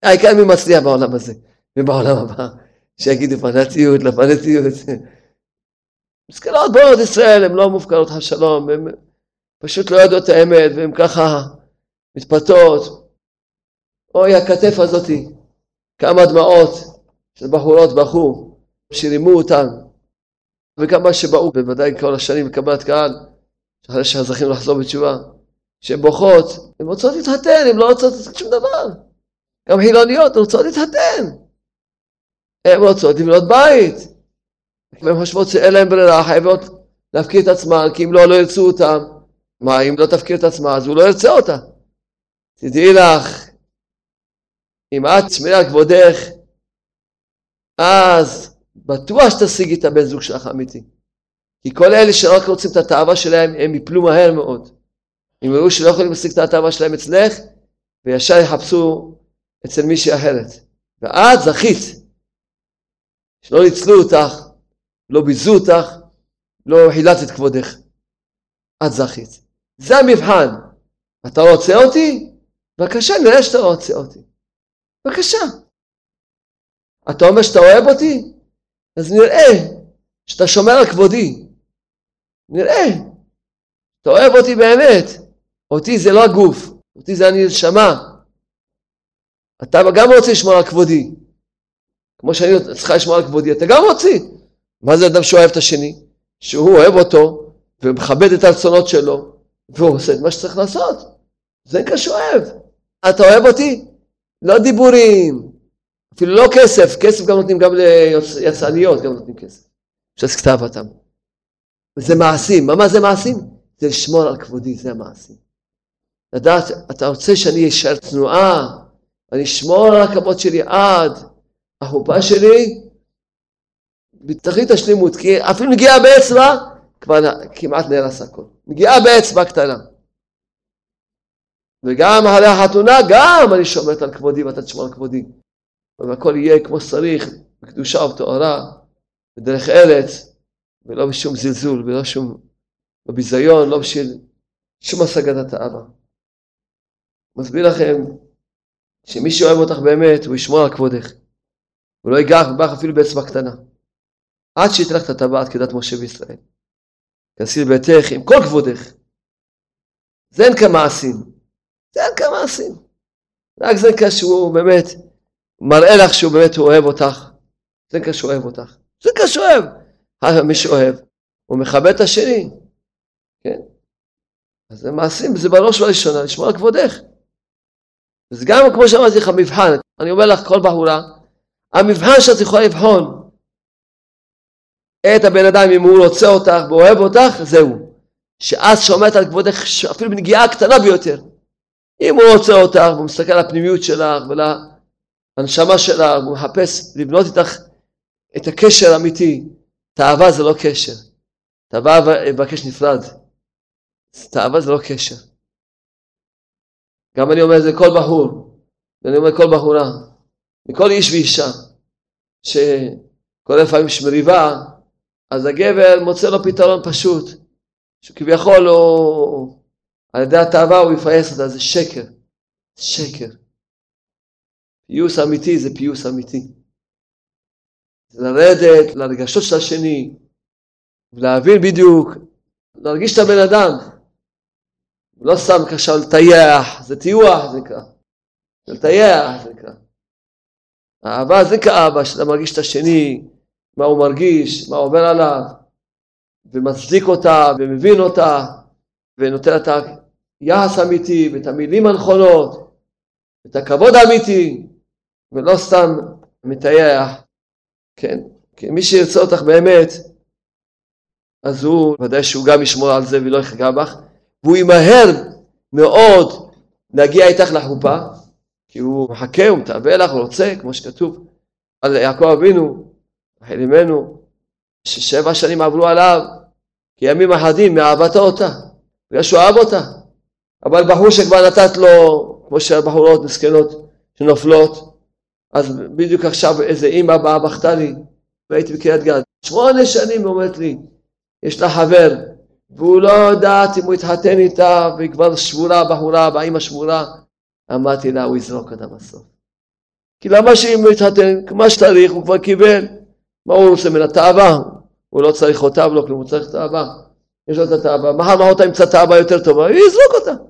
העיקר מי מצליח בעולם הזה ובעולם הבא, שיגידו פנאטיות, לא פנאטיות. מסכנות באות ישראל, הן לא מופקרות חס שלום, הן פשוט לא יודעות את האמת, והן ככה מתפתות. אוי, הכתף הזאתי, כמה דמעות. של בחורות בכו, שרימו אותן, וכמה שבאו, בוודאי כל השנים בקבלת קהל, אחרי שזכינו לחזור בתשובה, שהן בוכות, הן רוצות להתחתן, הן לא רוצות שום דבר. גם חילוניות רוצות להתחתן. הן רוצות לבנות בית. והן חושבות שאין להן ברירה, חייבות להפקיר את עצמן, כי אם לא, לא ירצו אותן. מה, אם לא תפקיר את עצמה, אז הוא לא ירצה אותה. תדעי לך, אם את שמירה על כבודך, אז בטוח שתשיגי את הבן זוג שלך אמיתי. כי כל אלה שרק רוצים את התאווה שלהם, הם יפלו מהר מאוד. אם יראו שלא יכולים להשיג את התאווה שלהם אצלך, וישר יחפשו אצל מישהי אחרת. ואת זכית. שלא ניצלו אותך, לא ביזו אותך, לא חילצת את כבודך. את זכית. זה המבחן. אתה רוצה אותי? בבקשה, נראה שאתה רוצה אותי. בבקשה. אתה אומר שאתה אוהב אותי? אז נראה שאתה שומר על כבודי. נראה. אתה אוהב אותי באמת. אותי זה לא הגוף, אותי זה אני נשמה. אתה גם רוצה לשמור על כבודי. כמו שאני צריכה לשמור על כבודי, אתה גם רוצה. מה זה אדם שאוהב את השני? שהוא אוהב אותו ומכבד את הרצונות שלו, והוא עושה את מה שצריך לעשות. זה נקרא שאוהב. אתה אוהב אותי? לא דיבורים, אפילו לא כסף, כסף גם נותנים גם ליצרניות, גם נותנים כסף. אפשר כתב אותם. זה מעשים, מה זה מעשים? זה לשמור על כבודי, זה המעשים. לדעת, אתה רוצה שאני אשאר תנועה, אני אשמור על הכבוד שלי עד החופה שלי, בתכלית השלימות, כי אפילו נגיעה באצבע, כבר כמעט נהרס הכל. נגיעה באצבע קטנה. וגם אחרי החתונה, גם אני שומרת על כבודי ואתה תשמור על כבודי. והכל יהיה כמו שצריך, בקדושה ובתוארה, בדרך ארץ, ולא בשום זלזול, ולא שום, לא ביזיון, לא בשביל שום השגת התאווה. מסביר לכם שמי שאוהב אותך באמת, הוא ישמור על כבודך. הוא לא ייגח בך אפילו באצבע קטנה. עד שייתן לך את הטבעת כדת משה וישראל. כנסי לביתך עם כל כבודך. זה אין כמעשים. זה אין כמעשים. רק זה כשהוא באמת מראה לך שהוא באמת אוהב אותך. זה כשהוא אוהב אותך. זה כשהוא אוהב. מי שאוהב, הוא מכבד את השני. כן? אז זה מעשים, זה בראש ובראשונה, לשמור על כבודך. אז גם כמו שאמרתי לך, מבחן. אני אומר לך, כל בחורה, המבחן שאת יכולה לבחון את הבן אדם, אם הוא רוצה אותך ואוהב אותך, זהו. שאת שומעת על כבודך אפילו בנגיעה הקטנה ביותר. אם הוא רוצה אותך, והוא מסתכל על הפנימיות שלך ולנשמה שלך, והוא מחפש לבנות איתך את הקשר האמיתי. תאווה זה לא קשר. תאווה יבקש נפרד. תאווה זה לא קשר. גם אני אומר את זה לכל בחור, ואני אומר לכל בחורה, לכל איש ואישה, שכל לפעמים יש מריבה, אז הגבר מוצא לו פתרון פשוט, שכביכול הוא, על ידי התאווה הוא יפייס אותה, זה שקר, שקר. פיוס אמיתי זה פיוס אמיתי. זה לרדת לרגשות של השני, ולהבין בדיוק, להרגיש את הבן אדם. לא סתם עכשיו לטייח, זה טיוח זה נקרא. זה לטייח זה נקרא. אהבה זה כאהבה, שאתה מרגיש את השני, מה הוא מרגיש, מה עובר עליו, ומצדיק אותה, ומבין אותה, ונותן את היחס האמיתי, ואת המילים הנכונות, את הכבוד האמיתי, ולא סתם מטייח, כן? כי מי שירצה אותך באמת, אז הוא, ודאי שהוא גם ישמור על זה ולא יחגע בך, והוא ימהר מאוד להגיע איתך לחופה, כי הוא מחכה, הוא מתאווה לך, הוא רוצה, כמו שכתוב על יעקב אבינו, רחל אמנו, ששבע שנים עברו עליו, כימים אחדים מאהבתו אותה, בגלל שהוא אהב אותה. אבל בחור שכבר נתת לו, כמו שהבחורות מסכנות שנופלות, אז בדיוק עכשיו איזה אימא באה בכתה לי, והייתי בקריית גת. שמונה שנים אומרת לי, יש לה חבר, והוא לא יודעת אם הוא יתחתן איתה, והיא כבר שבורה, בחורה, והאימא שבורה. אמרתי לה, הוא יזרוק אותה בסוף. כי למה שאם הוא יתחתן, כמו שצריך, הוא כבר קיבל. מה הוא עושה מן התאווה? הוא לא צריך אותה ולא כלום, הוא צריך תאווה. יש לו את התאווה. מחר מחרתיים ימצא תאווה יותר טובה, הוא יזרוק אותה.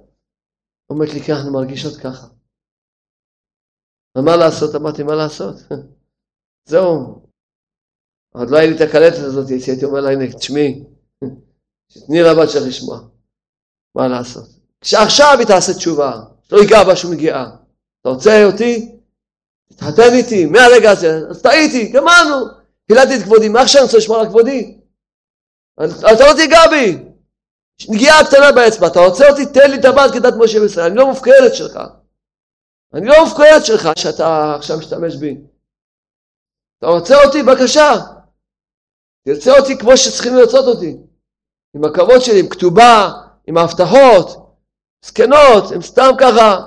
אומרת לי, ככה, אני מרגישות ככה. ומה לעשות? אמרתי, מה לעשות? זהו. עוד לא היה לי את הקלטת הזאת, הייתי אומר לה, הנה, תשמעי, תתני לבת שלך לשמוע. מה לעשות? כשעכשיו היא תעשה תשובה, לא ייגע בה שום נגיעה. אתה רוצה אותי? תתחתן איתי, מהרגע הזה, אז טעיתי, גמרנו. פילדתי את כבודי, מה עכשיו אני רוצה לשמור על כבודי? אתה לא תיגע בי. נגיעה קטנה באצבע, אתה רוצה אותי? תן לי הבת כדת משה וישראל, אני לא מופקרת שלך. אני לא מופקרת שלך שאתה עכשיו משתמש בי. אתה רוצה אותי? בבקשה. תרצה אותי כמו שצריכים לרצות אותי. עם הכבוד שלי, עם כתובה, עם ההבטחות, זקנות, הם סתם ככה,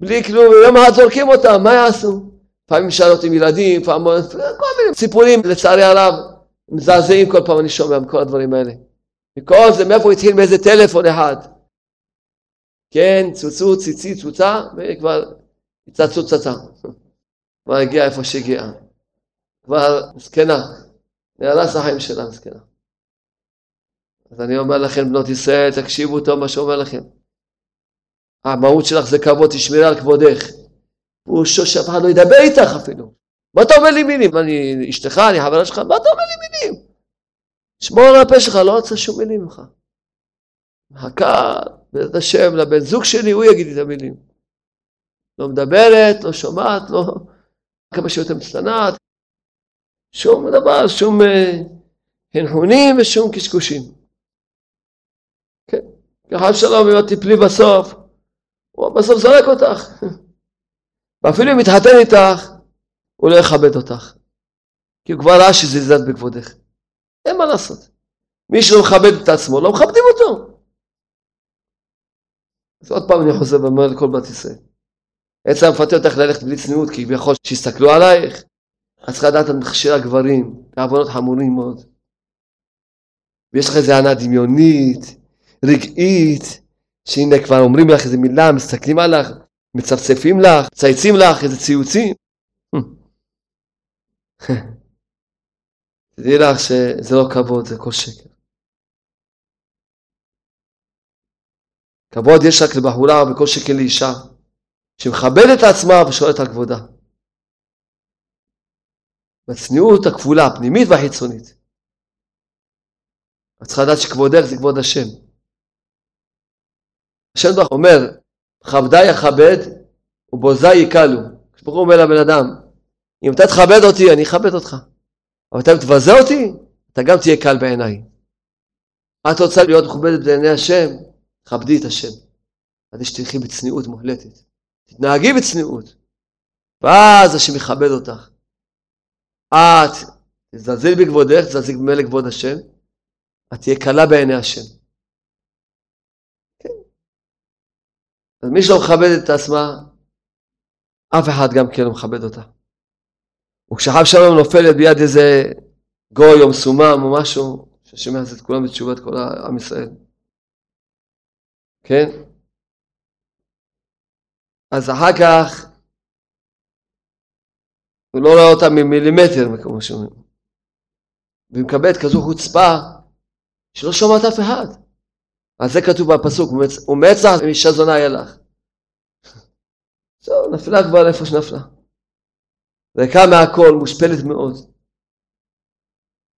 בלי כלום, יום אחד זורקים אותם, מה יעשו? פעמים שאל אותי עם ילדים, פעם, כל מיני סיפורים, לצערי הרב, מזעזעים כל פעם אני שומע מכל הדברים האלה. וכל זה, מאיפה התחיל מאיזה טלפון אחד. כן, צוצו, ציצי, צוצה, וכבר צצו צצה. כבר הגיע איפה שהגיע. כבר זקנה. נהרס החיים שלה, זקנה. אז אני אומר לכם, בנות ישראל, תקשיבו טוב מה שאומר לכם. המהות שלך זה כבוד, תשמרי על כבודך. פירושו שאף אחד לא ידבר איתך אפילו. מה אתה אומר לי מילים? אני אשתך, אני חברה שלך, מה אתה אומר לי מילים? שמור על הפה שלך, לא רוצה שום מילים ממך. מחכה, בעזרת השם, לבן זוג שלי, הוא יגיד לי את המילים. לא מדברת, לא שומעת, לא... כמה שיותר מצטנעת. שום דבר, שום אה, הנחונים ושום קשקושים. כן, ככה שלום אם את תפלי בסוף, הוא בסוף זורק אותך. ואפילו אם יתחתן איתך, הוא לא יכבד אותך. כי הוא כבר ראה שזלזלת בכבודך. אין מה לעשות. מי שלא מכבד את עצמו, לא מכבדים אותו. אז עוד פעם אני חוזר ואומר לכל בת ישראל. עצם מפתה אותך ללכת בלי צניעות, כי כביכול שיסתכלו עלייך. את צריכה לדעת את מכשיר הגברים, בעוונות חמורים מאוד. ויש לך איזה הנאה דמיונית, רגעית, שהנה כבר אומרים לך איזה מילה, מסתכלים עליך, מצפצפים לך, צייצים לך, איזה ציוצים. תדעי לך שזה לא כבוד, זה כל שקר. כבוד יש רק לבחורה וכל שקר לאישה, שמכבדת את עצמה ושואלת על כבודה. בצניעות הכפולה, הפנימית והחיצונית. את צריכה לדעת שכבודך זה כבוד השם. השם אומר, כבדה יכבד ובוזה יקלו. כשברוך הוא אומר לבן אדם, אם אתה תכבד אותי, אני אכבד אותך. אבל אתה תבזה אותי, אתה גם תהיה קל בעיניי. את רוצה להיות מכובדת בעיני השם, כבדי את השם. עד שתלכי בצניעות מוחלטת. תתנהגי בצניעות. ואז השם יכבד אותך. את תזלזל בכבודך, תזלזל במילא כבוד השם, את תהיה קלה בעיני השם. כן. אז מי שלא מכבד את עצמה, אף אחד גם כן לא מכבד אותה. וכשחב שלום נופלת ביד איזה גוי או מסומם או משהו, שהשם יעשה את כולם בתשובת כל עם ישראל. כן? אז אחר כך הוא לא רואה אותה ממילימטר, כמו שאומרים. והיא מקבלת כזו חוצפה שלא שומעת אף אחד. על זה כתוב בפסוק, ומצח אישה זונה היה לך. זהו, נפלה כבר איפה שנפלה. ריקה מהכל, מושפלת מאוד.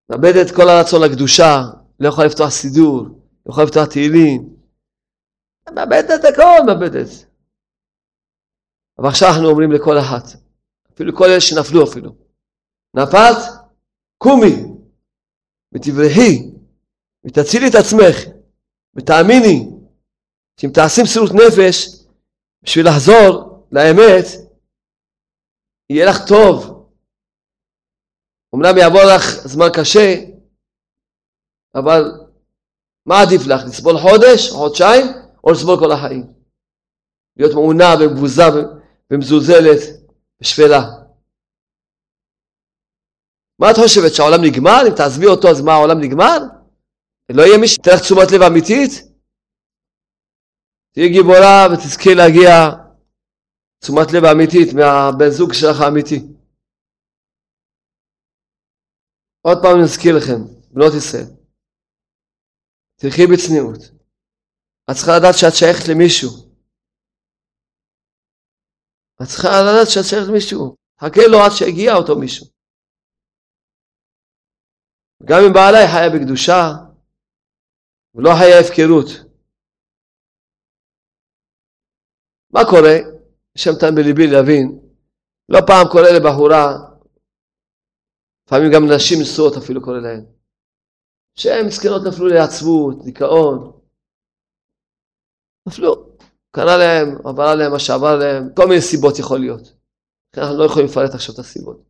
מאבדת את כל הרצון לקדושה, לא יכולה לפתוח סידור, לא יכולה לפתוח תהילים. מאבדת את הכל, מאבדת. אבל עכשיו אנחנו אומרים לכל אחת, אפילו כל אלה שנפלו אפילו, נפלת, קומי, ותברחי, ותצילי את עצמך, ותאמיני, שאם תעשי מסירות נפש בשביל לחזור לאמת, יהיה לך טוב. אמנם יעבור לך זמן קשה, אבל מה עדיף לך, לסבול חודש, חודשיים, או לסבול כל החיים? להיות מעונה ומבוזה ומזולזלת ושפלה. מה את חושבת, שהעולם נגמר? אם תעזבי אותו, אז מה, העולם נגמר? לא יהיה מי שתלך תשומת לב אמיתית? תהיי גיבורה ותזכי להגיע תשומת לב אמיתית מהבן זוג שלך האמיתי. עוד פעם אני אזכיר לכם, בנות ישראל, תלכי בצניעות. את צריכה לדעת שאת שייכת למישהו. את צריכה לדעת שאת שייכת למישהו. חכה לו עד שיגיע אותו מישהו. גם אם בעלה חיה בקדושה, ולא חיה הפקרות. מה קורה? השם נתן בליבי להבין, לא פעם קורא לבחורה, לפעמים גם נשים נשואות אפילו קורא להן, שהן מסכנות נפלו לעצבות, דיכאון, נפלו, קרה להם, עברה להם מה שעבר להם, כל מיני סיבות יכול להיות. אנחנו לא יכולים לפרט עכשיו את הסיבות.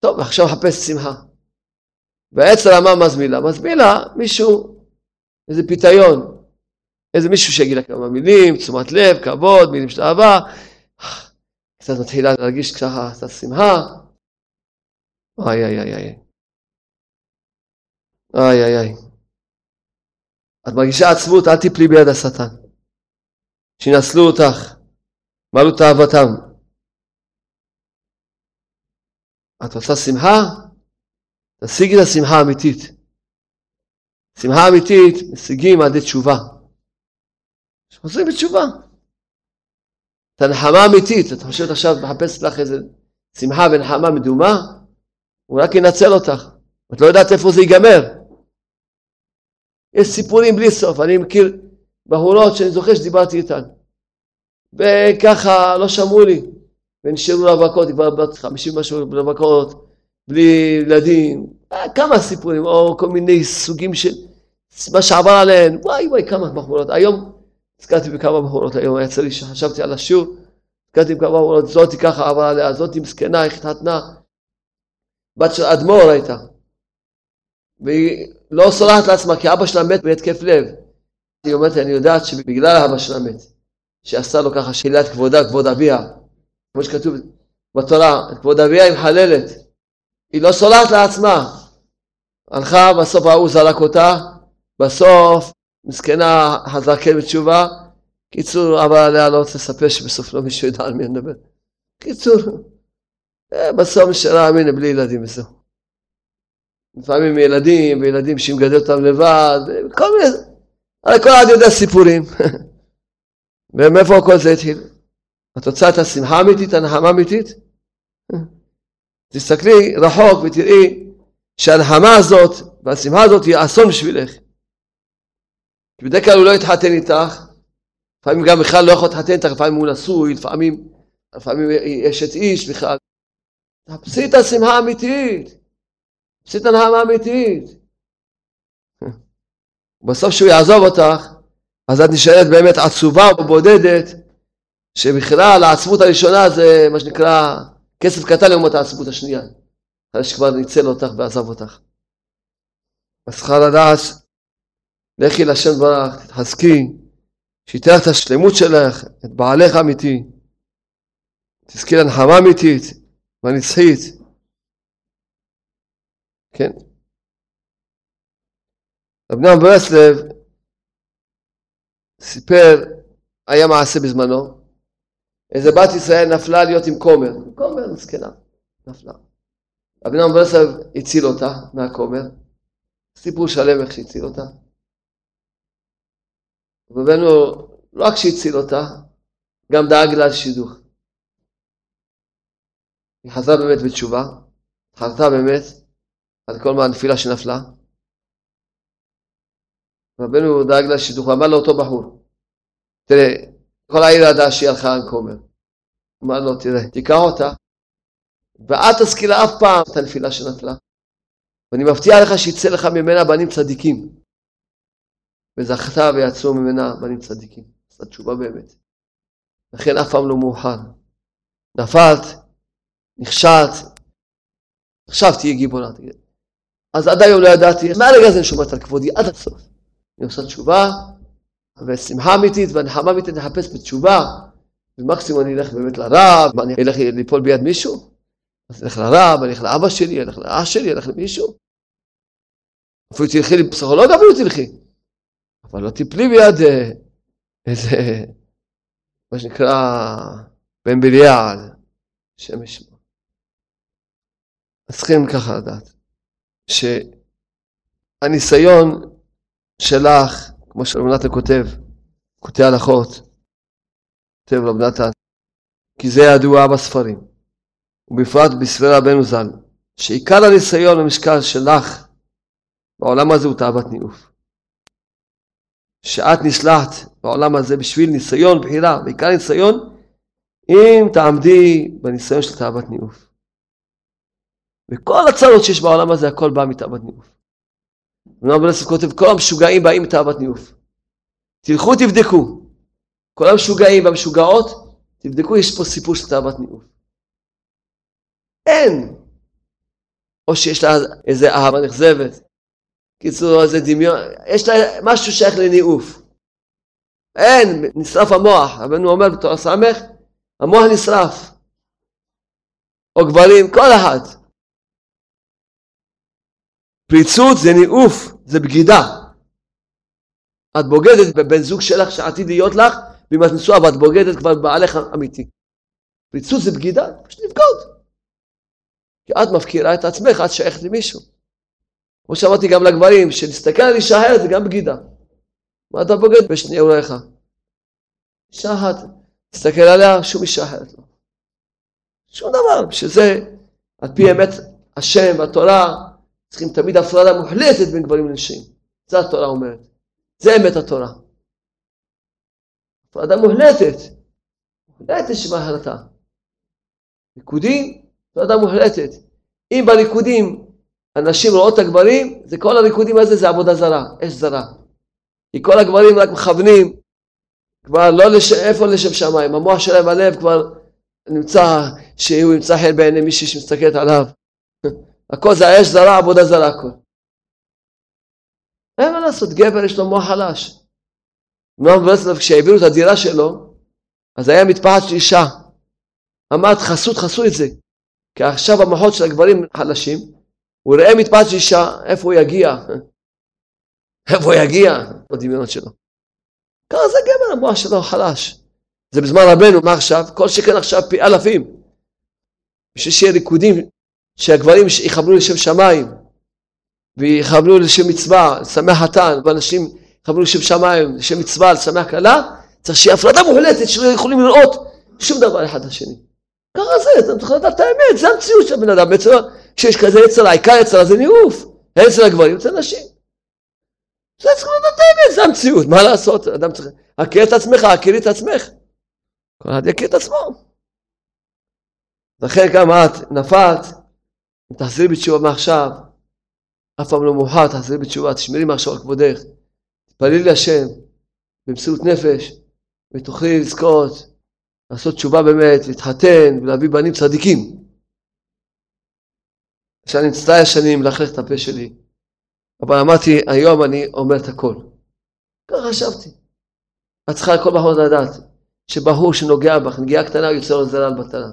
טוב, עכשיו מחפש שמחה. והעץ הרמה מזמילה, מזמילה מישהו, איזה פיתיון, איזה מישהו שיגיד לה כמה מילים, תשומת לב, כבוד, מילים של אהבה, קצת מתחילה להרגיש ככה קצת שמחה. איי איי איי איי. איי איי איי. את מרגישה עצבות, אל תיפלי ביד השטן. שינצלו אותך, מלאו תאוותם. את רוצה שמחה? תשיגי את השמחה האמיתית. שמחה אמיתית משיגים על ידי תשובה. שחוזרים בתשובה. את הנחמה האמיתית, את חושבת עכשיו מחפשת לך איזה שמחה ונחמה מדומה, הוא רק ינצל אותך. את לא יודעת איפה זה ייגמר. יש סיפורים בלי סוף, אני מכיר בחורות שאני זוכר שדיברתי איתן. וככה לא שמעו לי, ונשארו רווקות, כבר בת חמישים משהו רווקות, בלי ילדים, אה, כמה סיפורים, או כל מיני סוגים של מה שעבר עליהן, וואי וואי כמה בחורות. היום הזכרתי בכמה בחורות, היום יצא לי שחשבתי על השיעור, הזכרתי בכמה בחורות, זאתי ככה עברה עליה, זאתי מסכנה, התחתנה, בת של אדמו"ר הייתה, והיא לא סולחת לעצמה כי אבא שלה מת בהתקף לב. היא אומרת לי, אני יודעת שבגלל אבא שלה מת, שעשה לו ככה שאלת כבודה, כבוד אביה, כמו שכתוב בתורה, כבוד אביה היא מחללת. היא לא סולחת לעצמה. הלכה, בסוף ההוא זרק אותה, בסוף מסכנה כן בתשובה. קיצור, אבא עליה לא רוצה לספר שבסוף לא מישהו ידע על מי מדבר. קיצור, אה, בסוף נשארה אמינה בלי ילדים וזהו. לפעמים ילדים, וילדים שהיא מגדלת אותם לבד, כל מיני, הרי כל אחד יודע סיפורים. ומאיפה כל זה התחיל? את רוצה את השמחה האמיתית, הנחמה האמיתית? תסתכלי רחוק ותראי שהנחמה הזאת והשמחה הזאת היא אסון בשבילך. כי בדרך כלל הוא לא יתחתן איתך, לפעמים גם בכלל לא יכול להתחתן איתך, לפעמים הוא נשוי, לפעמים, לפעמים יש את איש בכלל. תחפשי את השמחה האמיתית, תחפשי את הנחמה האמיתית. בסוף שהוא יעזוב אותך, אז את נשארת באמת עצובה ובודדת, שבכלל העצמות הראשונה זה מה שנקרא כסף קטן לעומת העצמות השנייה. אחרי שכבר ניצל אותך ועזב אותך. אז צריכה לדעת, לכי לשם ברך, תחזקי, שייתן לך את השלמות שלך, את בעלך האמיתי. תזכי לנחמה אמיתית והנצחית. כן. רב נעם ברסלב סיפר, היה מעשה בזמנו, איזה בת ישראל נפלה להיות עם כומר, כומר מסכנה, נפלה. רבי נעם ברסלב הציל אותה מהכומר, סיפור שלם איך שהציל אותה. רבנו לא רק שהציל אותה, גם דאג לה לשידוך. היא חזרה באמת בתשובה, חזרה באמת על כל מהנפילה שנפלה. רבנו דאג לה לשידוך, אמר לאותו בחור, תראה, כל העיר ידעה שהיא הלכה עם כומר. אמר לו, תראה, תיקח אותה, ואל תזכיר לה אף פעם את הנפילה שנפלה. ואני מבטיח לך שיצא לך ממנה בנים צדיקים. וזכתה ויצאו ממנה בנים צדיקים. עשתה תשובה באמת. לכן אף פעם לא מאוחר. נפלת, נכשלת, עכשיו תהיה גיבורה. אז עד היום לא ידעתי, מהרגע הזה אני שומעת על כבודי עד הסוף. אני עושה תשובה, ושמחה אמיתית והנחמה אמיתית נחפש בתשובה, ומקסימום אני אלך באמת לרב, אני אלך ליפול ביד מישהו? אז אלך לרב, אני אלך לאבא שלי, אלך לאח שלי, אלך למישהו. אפילו תלכי לפסיכולוג אפילו תלכי. אבל לא תפלי ביד אה, איזה, מה שנקרא, בן בליעל, שם ישמע. אז צריכים ככה לדעת, שהניסיון שלך כמו שרב נתן כותב, קוטעי הלכות, כותב רב נתן, כי זה ידוע בספרים, ובפרט בספרי רבנו ז"ל, שעיקר הניסיון המשקל שלך בעולם הזה הוא תאוות ניאוף. שאת נסלחת בעולם הזה בשביל ניסיון בחירה, בעיקר ניסיון, אם תעמדי בניסיון של תאוות ניאוף. וכל הצרות שיש בעולם הזה, הכל בא מתאוות ניאוף. רבי ברסלב כותב, כל המשוגעים באים מתאוות ניאוף. תלכו תבדקו. כל המשוגעים והמשוגעות, תבדקו, יש פה סיפור של תאוות ניאוף. אין. או שיש לה איזה אהבה נכזבת. קיצור, איזה דמיון, יש לה משהו שייך לניאוף. אין, נשרף המוח. רבנו אומר בתור סמך, המוח נשרף. או גברים, כל אחד. פריצות זה ניאוף, זה בגידה. את בוגדת בבן זוג שלך שעתיד להיות לך, ואם את נשואה ואת בוגדת כבר בעלך אמיתי. פריצות זה בגידה, פשוט לבגוד. כי את מפקירה את עצמך, את שייכת למישהו. כמו שאמרתי גם לגברים, שלהסתכל על אישה אחרת זה גם בגידה. מה אתה בוגד בשני הוריך? אישה אחת, תסתכל עליה, שום אישה אחרת לא. שום דבר. בשביל זה, על פי אמת השם והתורה, צריכים תמיד הפרדה מוחלטת בין גברים לנשים. זה התורה אומרת. זה אמת התורה. הפרדה מוחלטת. מוחלטת שבהחלטה. ריקודים, הפרדה מוחלטת. אם בריקודים הנשים רואות את הגברים, זה כל הריקודים הזה זה עבודה זרה, אש זרה. כי כל הגברים רק מכוונים כבר לא לשם, איפה לשם שמיים, המוח שלהם בלב כבר נמצא, שהוא ימצא חן בעיני מישהי שמסתכלת עליו. הכל זה האש זרה, עבודה זרה הכל. אין מה לעשות, גבר יש לו מוח חלש. נועם ברסלב כשהעבירו את הדירה שלו, אז היה מטפחת של אישה. אמרת חסו, תחסו את זה. כי עכשיו המוחות של הגברים חלשים, הוא ראה מטפחת של אישה, איפה הוא יגיע? איפה הוא יגיע? בדמיונות שלו. ככה זה גבר, המוח שלו חלש. זה בזמן רבנו, מה עכשיו? כל שכן עכשיו פי אלפים. בשביל שיהיה ריקודים שהגברים יכוונו לשם שמיים ויכוונו לשם מצווה, לשמח חתן, ואנשים יכוונו לשם שמיים, לשם מצווה, לשמח כלה, צריך שיהיה הפרדה מוחלטת שלא יכולים לראות שום דבר אחד לשני. ככה זה, אתה צריך לדעת את האמת, זה המציאות של הבן אדם. כשיש כזה יצר, העיקר יצר זה ניאוף, אצל הגברים, אצל נשים. זה צריך לדעת האמת, זה המציאות, מה לעשות? אדם צריך... הכיר את עצמך, הכירי את עצמך. כל אחד יכיר את עצמו. לכן גם את נפלת, אם תחזרי בתשובה מעכשיו, אף פעם לא מאוחר, תחזרי בתשובה, תשמרי מעכשיו על כבודך, תתפללי להשם במסירות נפש, ותוכלי לזכות לעשות תשובה באמת, להתחתן ולהביא בנים צדיקים. שאני מצטער שאני מלכלך את הפה שלי, אבל אמרתי, היום אני אומר את הכל. ככה חשבתי. את צריכה כל בחור לדעת, שבחור שנוגע בך, נגיעה קטנה יוצא לו זרע על בטלה.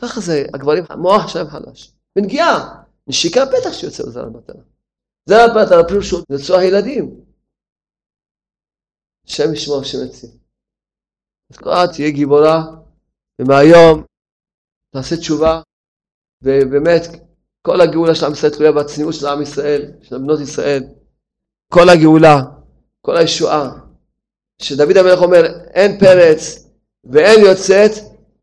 ככה זה, הגברים, המוח שלהם חלש. בנגיעה, נשיקה בטח שיוצא לו זרע על בטלה. זרע על בטלה פירוש שהוא נצוח ילדים. השם ישמור, השם יציב. אז את תהיה גיבורה, ומהיום תעשה תשובה, ובאמת כל הגאולה של עם ישראל תלויה בצניעות של עם ישראל, של בנות ישראל. כל הגאולה, כל הישועה, שדוד המלך אומר, אין פרץ ואין יוצאת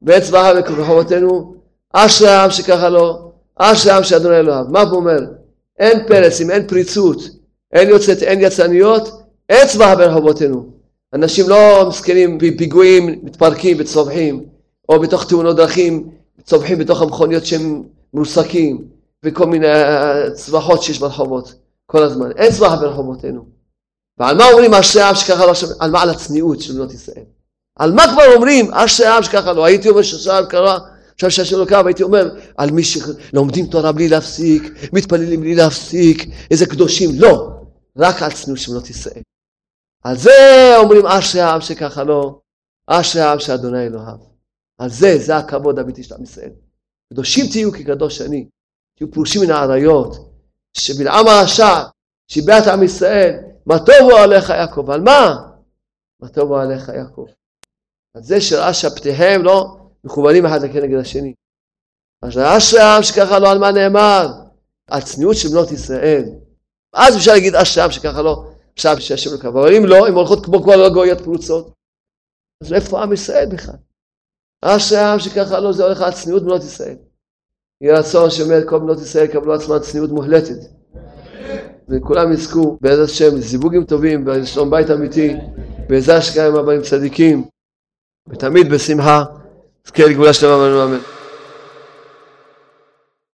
באצבע ברחובותינו, אשרי העם שככה לא, אשרי העם שאדוני אלוהיו. מה הוא אומר? אין פרץ, אם אין פריצות, אין יוצאת, אין יצאניות, אצבע ברחובותינו. אנשים לא מסכנים בפיגועים, מתפרקים וצווחים, או בתוך תאונות דרכים, צווחים בתוך המכוניות שהם מרוסקים, וכל מיני אה, צווחות שיש ברחובות, כל הזמן. אין צווחה ברחובותינו. ועל מה אומרים אשרי העם שככה לא, על מה? על הצניעות של בנות ישראל. על מה כבר אומרים אשרי העם שככה לא? הייתי אומר שעכשיו קרה, עכשיו שהשם לא קרה, והייתי אומר על מי שלומדים תורה בלי להפסיק, מתפללים בלי להפסיק, איזה קדושים, לא, רק על צניעות של בנות ישראל. על זה אומרים אשרי העם שככה לא, אשרי העם שאדוני אלוהיו. על זה, זה הכבוד האמיתי של עם ישראל. קדושים תהיו כקדוש אני, תהיו פרושים מן האריות, שבלעם הרשע שיבע את עם ישראל, מה טובו עליך יעקב, על מה? מה טובו עליך יעקב. על זה שראה שהפתיהם לא מכוונים אחד לכנגד השני. אז אשרי העם שככה לא על מה נאמר? על צניעות של בנות ישראל. אז אפשר להגיד אשרי העם שככה לא, עכשיו שהשם קבע. אבל אם לא, הן הולכות כמו כל הגויות פרוצות. אז איפה עם ישראל בכלל? אשרי העם שככה לא, זה הולך על צניעות בנות ישראל. יהי רצון שבאמת כל בנות ישראל יקבלו עצמם צניעות מוחלטת. וכולם יזכו בעזרת השם לזיווגים טובים ולשלום בית אמיתי בעזרת שקיים הבאים צדיקים ותמיד בשמחה. זכה לגאולה שלמה ואמן.